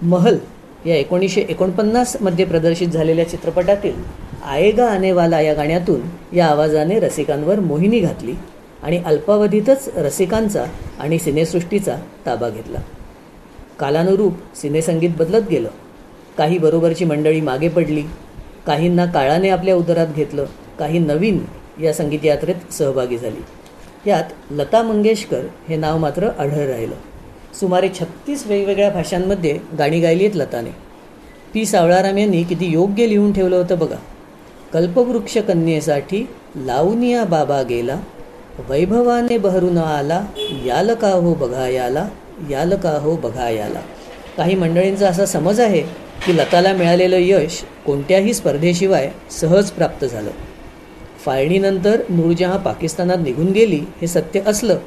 महल या एकोणीसशे एकोणपन्नासमध्ये प्रदर्शित झालेल्या चित्रपटातील आएगा आनेवाला या गाण्यातून या आवाजाने रसिकांवर मोहिनी घातली आणि अल्पावधीतच रसिकांचा आणि सिनेसृष्टीचा ताबा घेतला. कालानुरूप सिनेसंगीत बदलत गेलं. काही बरोबरची मंडळी मागे पडली. काहींना काळाने आपल्या उदरात घेतलं. काही नवीन या संगीत यात्रेत सहभागी झाली. यात लता मंगेशकर हे नाव मात्र आढळ राहिलं. सुमारे छत्तीस वेगवेगळ्या भाषांमध्ये गाणी गायली आहेत लताने. पी. सावळाराम यांनी किती योग्य लिहून ठेवलं होतं बघा. कल्पवृक्ष कन्येसाठी लावनिया बाबा गेला. वैभवाने बहरून आला. याल का हो बघा याला. याल का हो बघा याला. काही मंडळींचा असा समज आहे की लताला मिळालेलं यश कोणत्याही स्पर्धेशिवाय सहज प्राप्त झालं. फाळणीनंतर नूरजहाँ पाकिस्तानात निघून गेली हे सत्य असलं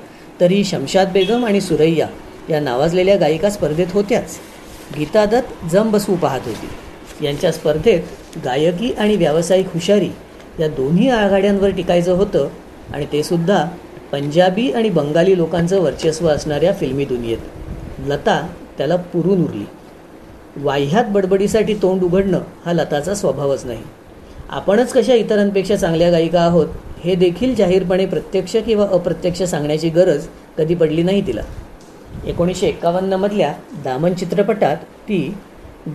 तरी शमशाद बेगम आणि सुरैया या नावाजलेल्या गायिका स्पर्धेत होत्याच. गीता दत्त जम बसवू पाहत होती. यांच्या स्पर्धेत गायकी आणि व्यावसायिक हुशारी या दोन्ही आघाड्यांवर टिकायचं होतं आणि ते सुद्धा पंजाबी आणि बंगाली लोकांचं वर्चस्व असणाऱ्या फिल्मी दुनियेत. लता त्याला पुरून उरली. वाह्यात बडबडीसाठी तोंड उघडणं हा लताचा स्वभावच नाही. आपणच कशा इतरांपेक्षा चांगल्या गायिका आहोत हे देखील जाहीरपणे प्रत्यक्ष किंवा अप्रत्यक्ष सांगण्याची गरज कधी पडली नाही तिला. एकोणीसशे एक्कावन्नमधल्या दामन चित्रपटात ती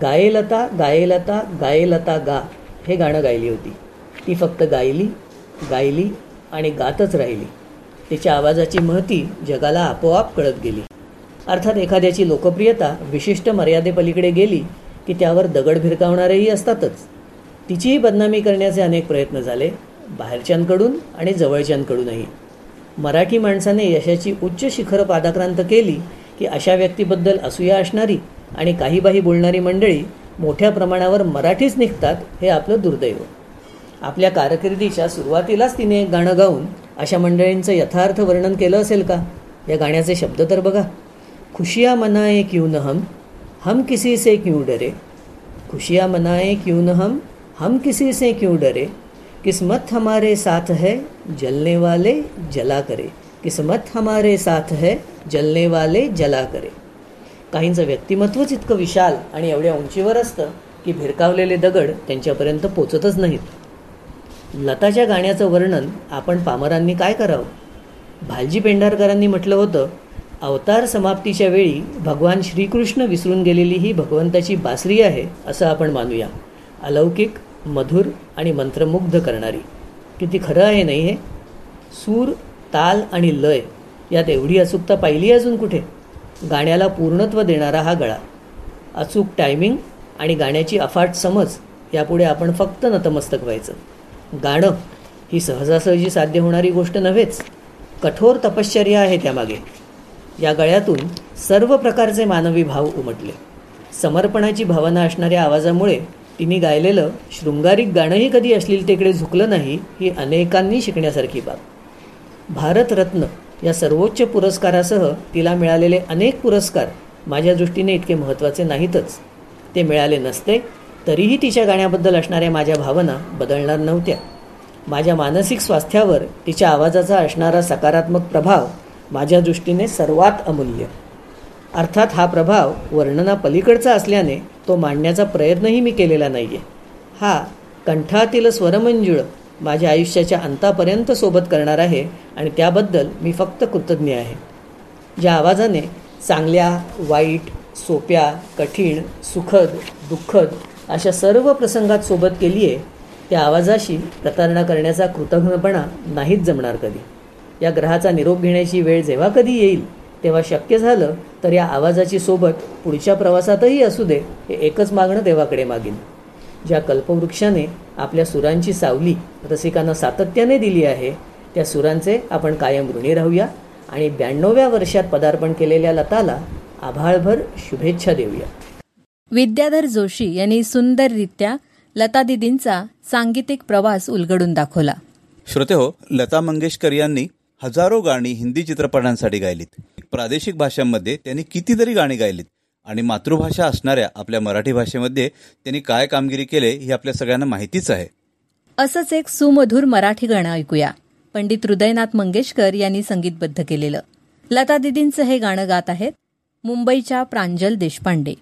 गायेलता गायेलता गायेलता गा हे गाणं गायली होती. ती फक्त गायली गायली आणि गातच राहिली. तिच्या आवाजाची महती जगाला आपोआप कळत गेली. अर्थात एखाद्याची लोकप्रियता विशिष्ट मर्यादेपलीकडे गेली की त्यावर दगड भिरकावणारेही असतातच. तिचीही बदनामी करण्याचे अनेक प्रयत्न झाले बाहेरच्यांकडून आणि जवळच्यांकडूनही. मराठी माणसाने यशाची उच्च शिखर पादाक्रांत केली की अशा व्यक्तीबद्दल असूया असणारी आणि काही बाही बोलणारी मंडळी मोठ्या प्रमाणावर मराठीच निघतात हे आपलं दुर्दैव. आपल्या कारकिर्दीच्या सुरुवातीलाच तिने एक गाणं गाऊन अशा मंडळींचं यथार्थ वर्णन केलं असेल का? या गाण्याचे शब्द तर बघा. खुशिया मनाए क्यू न हम? हम किसी से क्यों डरे? खुशिया मनाए क्यू न हम? हम किसी से क्यों डरे? किस्मत हमारे साथ है जलने वाले जला करे। किस्मत हमारे साथ है जलने वाले जला करे। काहींचं व्यक्तिमत्वच इतकं विशाल आणि एवढ्या उंचीवर असतं की भिरकावलेले दगड त्यांच्यापर्यंत पोचतच नाहीत. लताच्या गाण्याचं वर्णन आपण पामरांनी काय करावं? भालजी पेंढारकरांनी म्हटलं होतं अवतार समाप्तीच्या वेळी भगवान श्रीकृष्ण विसरून गेलेली ही भगवंताची बासरी आहे असं आपण मानूया. अलौकिक मधुर आणि मंत्रमुग्ध करणारी. किती खरं आहे नाही हे सूर ताल आणि लय यात एवढी अचूकता पाहिली अजून कुठे? गाण्याला पूर्णत्व देणारा हा गळा. अचूक टायमिंग आणि गाण्याची अफाट समज यापुढे आपण फक्त नतमस्तक व्हायचं. गाणं ही सहजासहजी साध्य होणारी गोष्ट नव्हेच. कठोर तपश्चर्या आहे त्यामागे. या गळ्यातून सर्व प्रकारचे मानवी भाव उमटले. समर्पणाची भावना असणाऱ्या आवाजामुळे तिने गायलेलं शृंगारिक गाणंही कधी अश्लीलतेकडे झुकलं नाही ही अनेकांनी शिकण्यासारखी बाब. भारतरत्न या सर्वोच्च पुरस्कारासह तिला मिळालेले अनेक पुरस्कार माझ्या दृष्टीने इतके महत्त्वाचे नाहीतच. ते मिळाले नसते तरीही तिच्या गाण्याबद्दल असणाऱ्या माझ्या भावना बदलणार नव्हत्या. माझ्या मानसिक स्वास्थ्यावर तिच्या आवाजाचा असणारा सकारात्मक प्रभाव माझ्या दृष्टीने सर्वात अमूल्य. अर्थात हा प्रभाव वर्णनापलीकडचा असल्याने तो मांडण्याचा प्रयत्नही मी केलेला नाही आहे हा कंठातील स्वरमंजुळ माझ्या आयुष्याच्या अंतापर्यंत सोबत करणार आहे आणि त्याबद्दल मी फक्त कृतज्ञ आहे. ज्या आवाजाने चांगल्या वाईट सोप्या कठीण सुखद दुःखद अशा सर्व प्रसंगात सोबत केली आहे त्या आवाजाशी प्रतारणा करण्याचा कृतज्ञपणा नाहीच जमणार कधी. या ग्रहाचा निरोप घेण्याची वेळ जेव्हा कधी येईल तेव्हा शक्य झालं तर या आवाजाची सोबत पुढच्या प्रवासातही असू दे हे एकच मागणं देवाकडे मागीन. ज्या कल्पवृक्षाने आपल्या सुरांची सावली रसिकांना सातत्याने दिली आहे त्या सुरांचे आपण कायम ऋणी राहूया आणि ब्याण्णव्या वर्षात पदार्पण केलेल्या लताला आभाळभर शुभेच्छा देऊया. विद्याधर जोशी यांनी सुंदररित्या लता दिदींचा सांगीतिक प्रवास उलगडून दाखवला. श्रोते हो लता मंगेशकर यांनी हजारो गाणी हिंदी चित्रपटांसाठी गायलीत. प्रादेशिक भाषांमध्ये त्यांनी कितीतरी गाणी गायलीत. आणि मातृभाषा असणाऱ्या आपल्या मराठी भाषेमध्ये त्यांनी काय कामगिरी केले हे आपल्या सगळ्यांना माहितीच आहे. असंच एक सुमधुर मराठी गाणं ऐकूया. पंडित हृदयनाथ मंगेशकर यांनी संगीतबद्ध केलेलं. लता दिदींचं हे गाणं गात आहेत मुंबईच्या प्रांजल देशपांडे.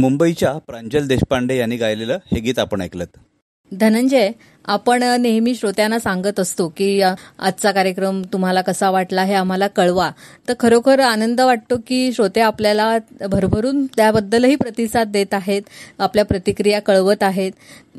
मुंबईच्या प्रांजल देशपांडे यांनी गायलेलं हे गीत आपण ऐकलं धनंजय आपण नेहमी श्रोत्यांना सांगत असतो की आजचा कार्यक्रम तुम्हाला कसा वाटला हे आम्हाला कळवा. तर खरोखर आनंद वाटतो की श्रोते आपल्याला भरभरून त्याबद्दलही प्रतिसाद देत आहेत आपल्या प्रतिक्रिया कळवत आहेत.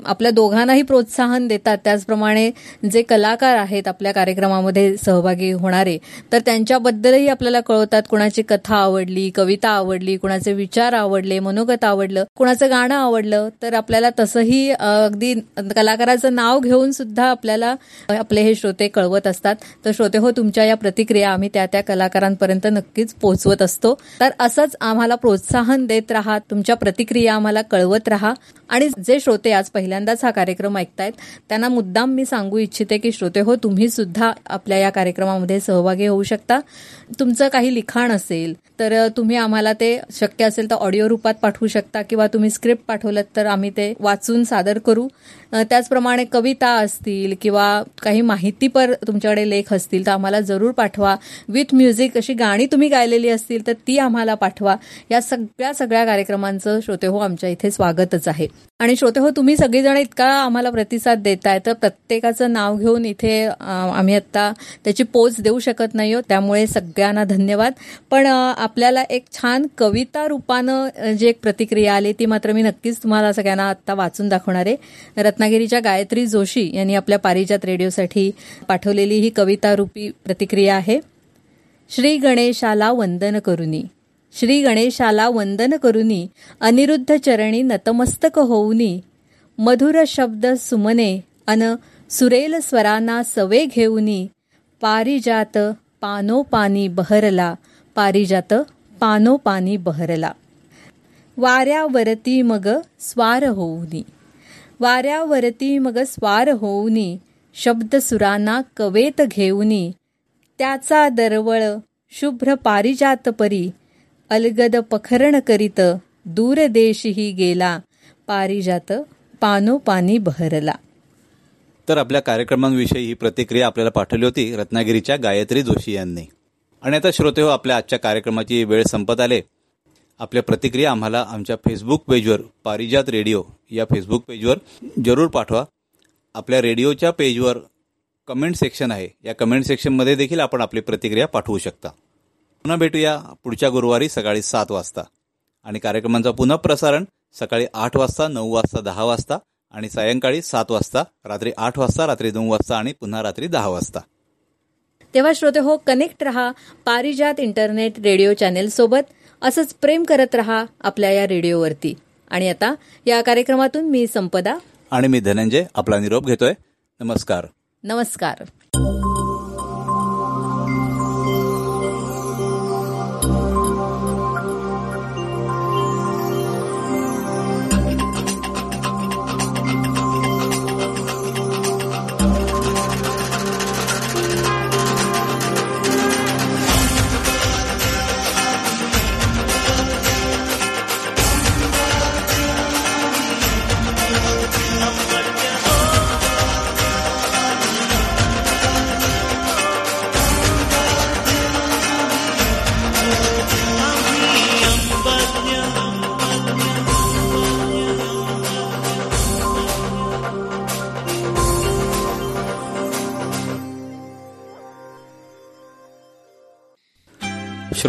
आपल्या दोघांनाही प्रोत्साहन देतात. त्याचप्रमाणे जे कलाकार आहेत आपल्या कार्यक्रमामध्ये सहभागी होणारे तर त्यांच्याबद्दलही आपल्याला कळवतात. कुणाची कथा आवडली कविता आवडली कुणाचे विचार आवडले मनोगत आवडलं कुणाचं गाणं आवडलं तर आपल्याला तसंही अगदी कलाकाराचं नाव घेऊन सुद्धा आपल्याला आपले हे श्रोते कळवत असतात. तर श्रोते हो तुमच्या या प्रतिक्रिया आम्ही त्या त्या कलाकारांपर्यंत नक्कीच पोहोचवत असतो. तर असंच आम्हाला प्रोत्साहन देत राहा तुमच्या प्रतिक्रिया आम्हाला कळवत राहा. आणि जे श्रोते आज पहिल्यांदाच हा कार्यक्रम ऐकतायत त्यांना मुद्दाम मी सांगू इच्छिते की श्रोते हो तुम्ही सुद्धा आपल्या या कार्यक्रमामध्ये सहभागी होऊ शकता. तुमचं काही लिखाण असेल तर तुम्ही आम्हाला ते शक्य असेल तर ऑडिओ रूपात पाठवू शकता किंवा तुम्ही स्क्रिप्ट पाठवलं तर आम्ही ते वाचून सादर करू. त्याचप्रमाणे कविता असतील किंवा काही माहितीपर तुमच्याकडे लेख असतील तर आम्हाला जरूर पाठवा. विथ म्युझिक अशी गाणी तुम्ही गायलेली असतील तर ती आम्हाला पाठवा. या सगळ्या सगळ्या कार्यक्रमांचं श्रोते हो आमच्या इथे स्वागतच आहे. आणि श्रोते हो तुम्ही सगळीजण इतका आम्हाला प्रतिसाद देताय तर प्रत्येकाचं नाव घेऊन इथे आम्ही आत्ता त्याची पोच देऊ शकत नाही हो त्यामुळे सगळ्यांना धन्यवाद. पण आपल्याला एक छान कविता रूपानं जी एक प्रतिक्रिया आली ती मात्र मी नक्कीच तुम्हाला सगळ्यांना आत्ता वाचून दाखवणार आहे. रत्नागिरीच्या गायत्री जोशी यांनी आपल्या पारिजात रेडिओसाठी पाठवलेली ही कविता रूपी प्रतिक्रिया आहे. श्री गणेशाला वंदन करुनी. श्री गणेशाला वंदन करुनी. अनिरुद्ध चरणी नतमस्तक होऊनी. मधुर शब्द सुमने अन सुरेल स्वरांना सवे घेऊनी. पारिजात पानोपानी बहरला. पारिजात पानोपानी बहरला. वाऱ्यावरती मग स्वार होऊनी. वाऱ्यावरती मग स्वार होऊनी शब्द सुरांना कवेत घेऊनी. त्याचा दरवळ शुभ्र पारिजात परी अलगद पखरण करीत दूरदेशही गेला पारिजात पानोपानी बहरला. तर आपल्या कार्यक्रमांविषयी ही प्रतिक्रिया आपल्याला पाठवली होती रत्नागिरीच्या गायत्री जोशी यांनी. आणि आता श्रोते हो आपल्या आजच्या कार्यक्रमाची वेळ संपत आले. आपल्या प्रतिक्रिया आम्हाला आमच्या फेसबुक पेजवर पारिजात रेडिओ या फेसबुक पेजवर जरूर पाठवा. आपल्या रेडिओच्या पेजवर कमेंट सेक्शन आहे. या कमेंट सेक्शनमध्ये देखील आपण आपली प्रतिक्रिया पाठवू शकता. पुन्हा भेटूया पुढच्या गुरुवारी सकाळी सात वाजता. आणि कार्यक्रमांचं पुन्हा प्रसारण सकाळी आठ वाजता नऊ वाजता दहा वाजता आणि सायंकाळी सात वाजता रात्री आठ वाजता रात्री दोन वाजता आणि पुन्हा रात्री दहा वाजता. तेव्हा श्रोते हो कनेक्ट रहा पारिजात इंटरनेट रेडिओ चॅनेल सोबत. असंच प्रेम करत रहा आपल्या या रेडिओवरती. आणि आता या कार्यक्रमातून मी संपदा. आणि मी धनंजय आपला निरोप घेतोय. नमस्कार. नमस्कार.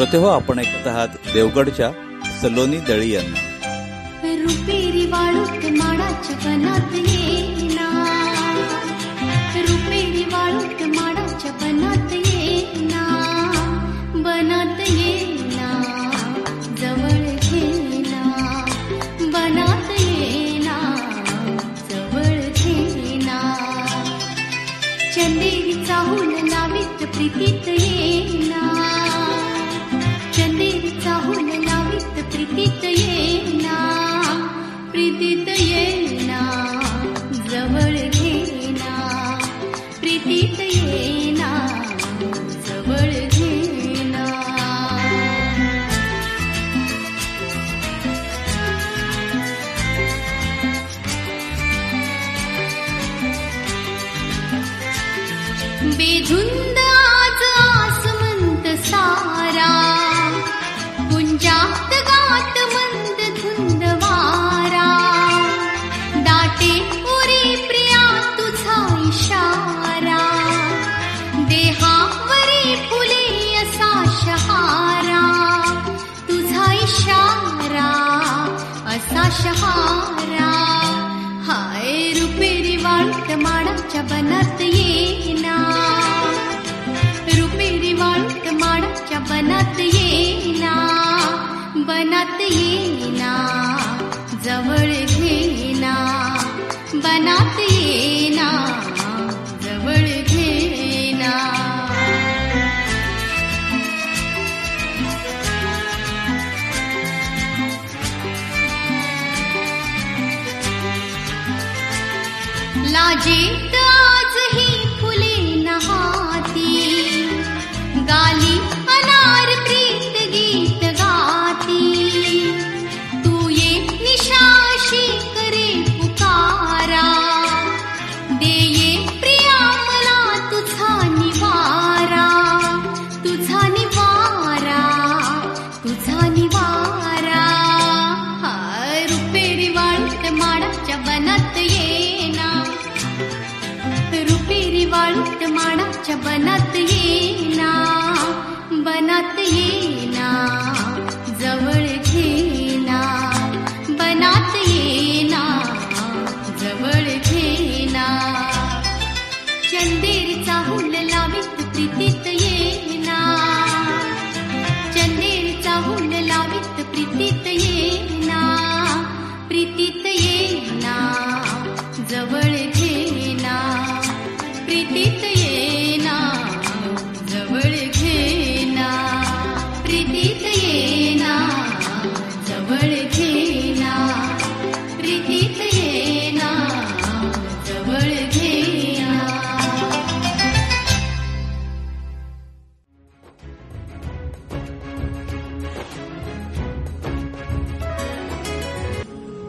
श्रोते हो आपण ऐकत आहात देवगडच्या सलोनी दळी यांना. रुपेरी वाळूत माडाच्या बनात येना रुपेरी वाळूत माडाच्या बनात येना बनात येना जवळ घेना बनात येना जवळ घेना चंदेरी चाहूल लावित प्रीतीत येना बनत बन बनत येना जवळ घेना एना जना जवळ घेना लाजे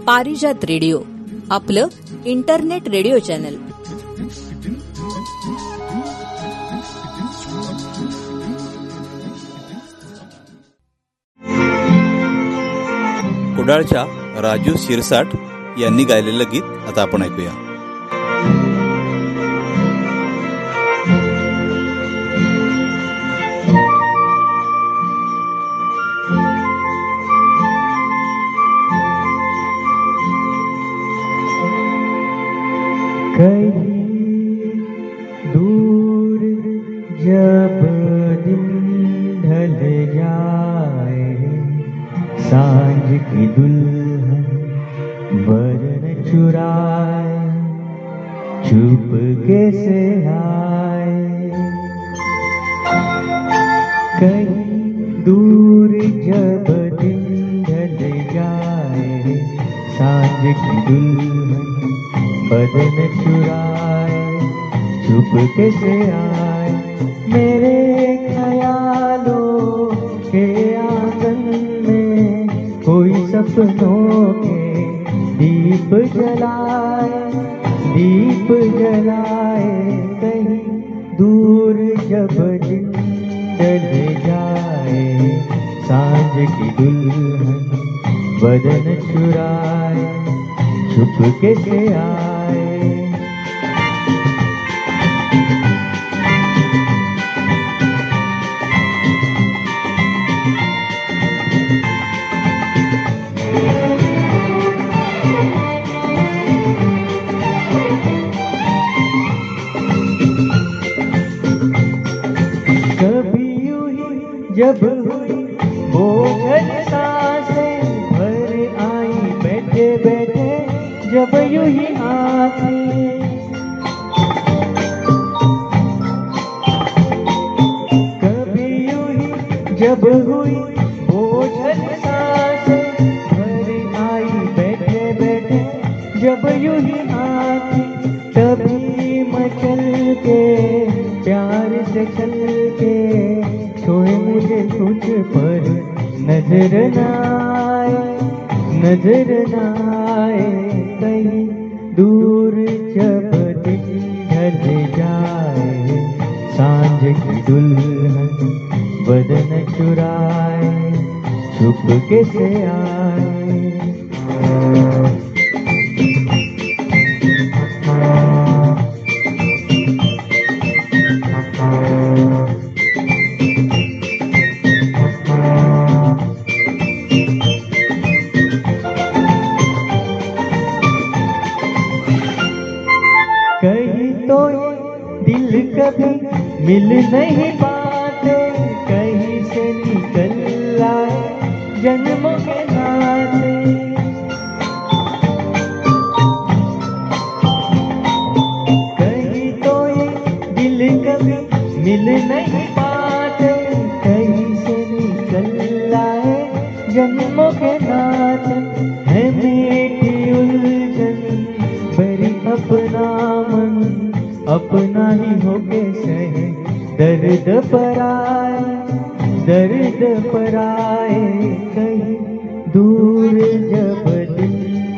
पारिजात रेडिओ आपलं इंटरनेट रेडिओ चॅनल. कुडाळच्या राजू शिरसाट यांनी गायलेलं गीत आता आपण ऐकूया. जब वो घनता भर आई, बैठे बैठे जब यू ही आँखें कभी यू ही जब हुई नजर न आए नजर न आए कहीं दूर चपटी ढल जाए। सांझ की दुल्हन बदन चुराए छुप के से आए। आए कहीं दूर जब दिन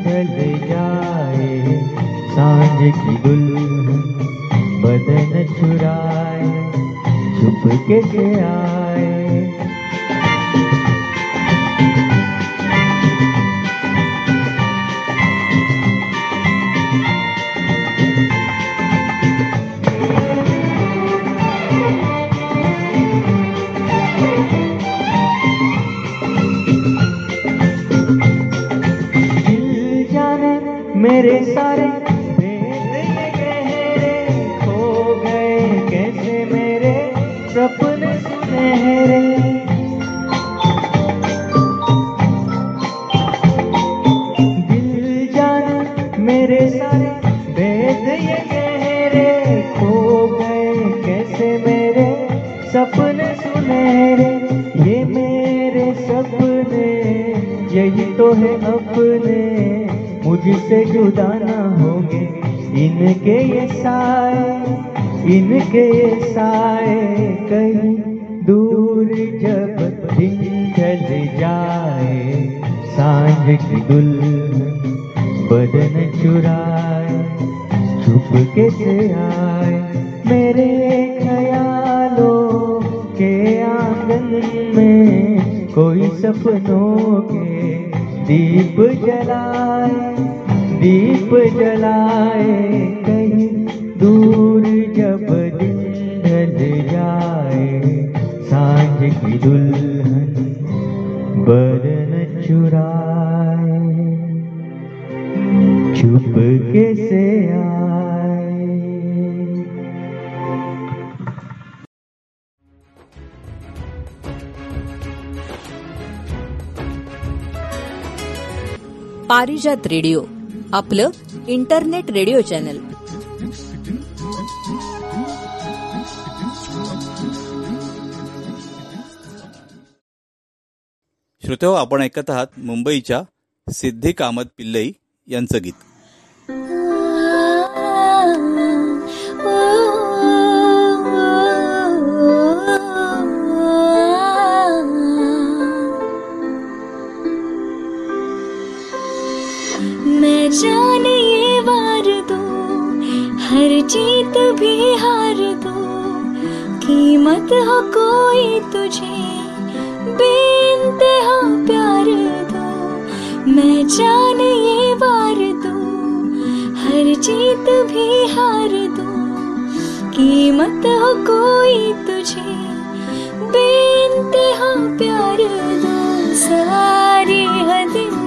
ढल जाए सांझ की दुल्हन बदन चुराए चुप के आए मुझसे जुदा होंगे। इनके ये साए, इनके ये साए कहीं दूर जब दिन ढल जाए, साँझ की दुल्हन चुप के से आए? पारिजात रेडिओ आपलं इंटरनेट रेडिओ चॅनल. श्रोते आपण ऐकत आहात मुंबईच्या सिद्धी कामत पिल्लई यांचं गीत. जाने ये वार दो, हर जीत भी हार दो। कीमत हो कोई तुझे, बेइंतहा प्यार दो। मैं जाने ये वार दो, हर जीत भी हार दो। कीमत हो कोई तुझे, बेइंतहा प्यार दो। सारी हद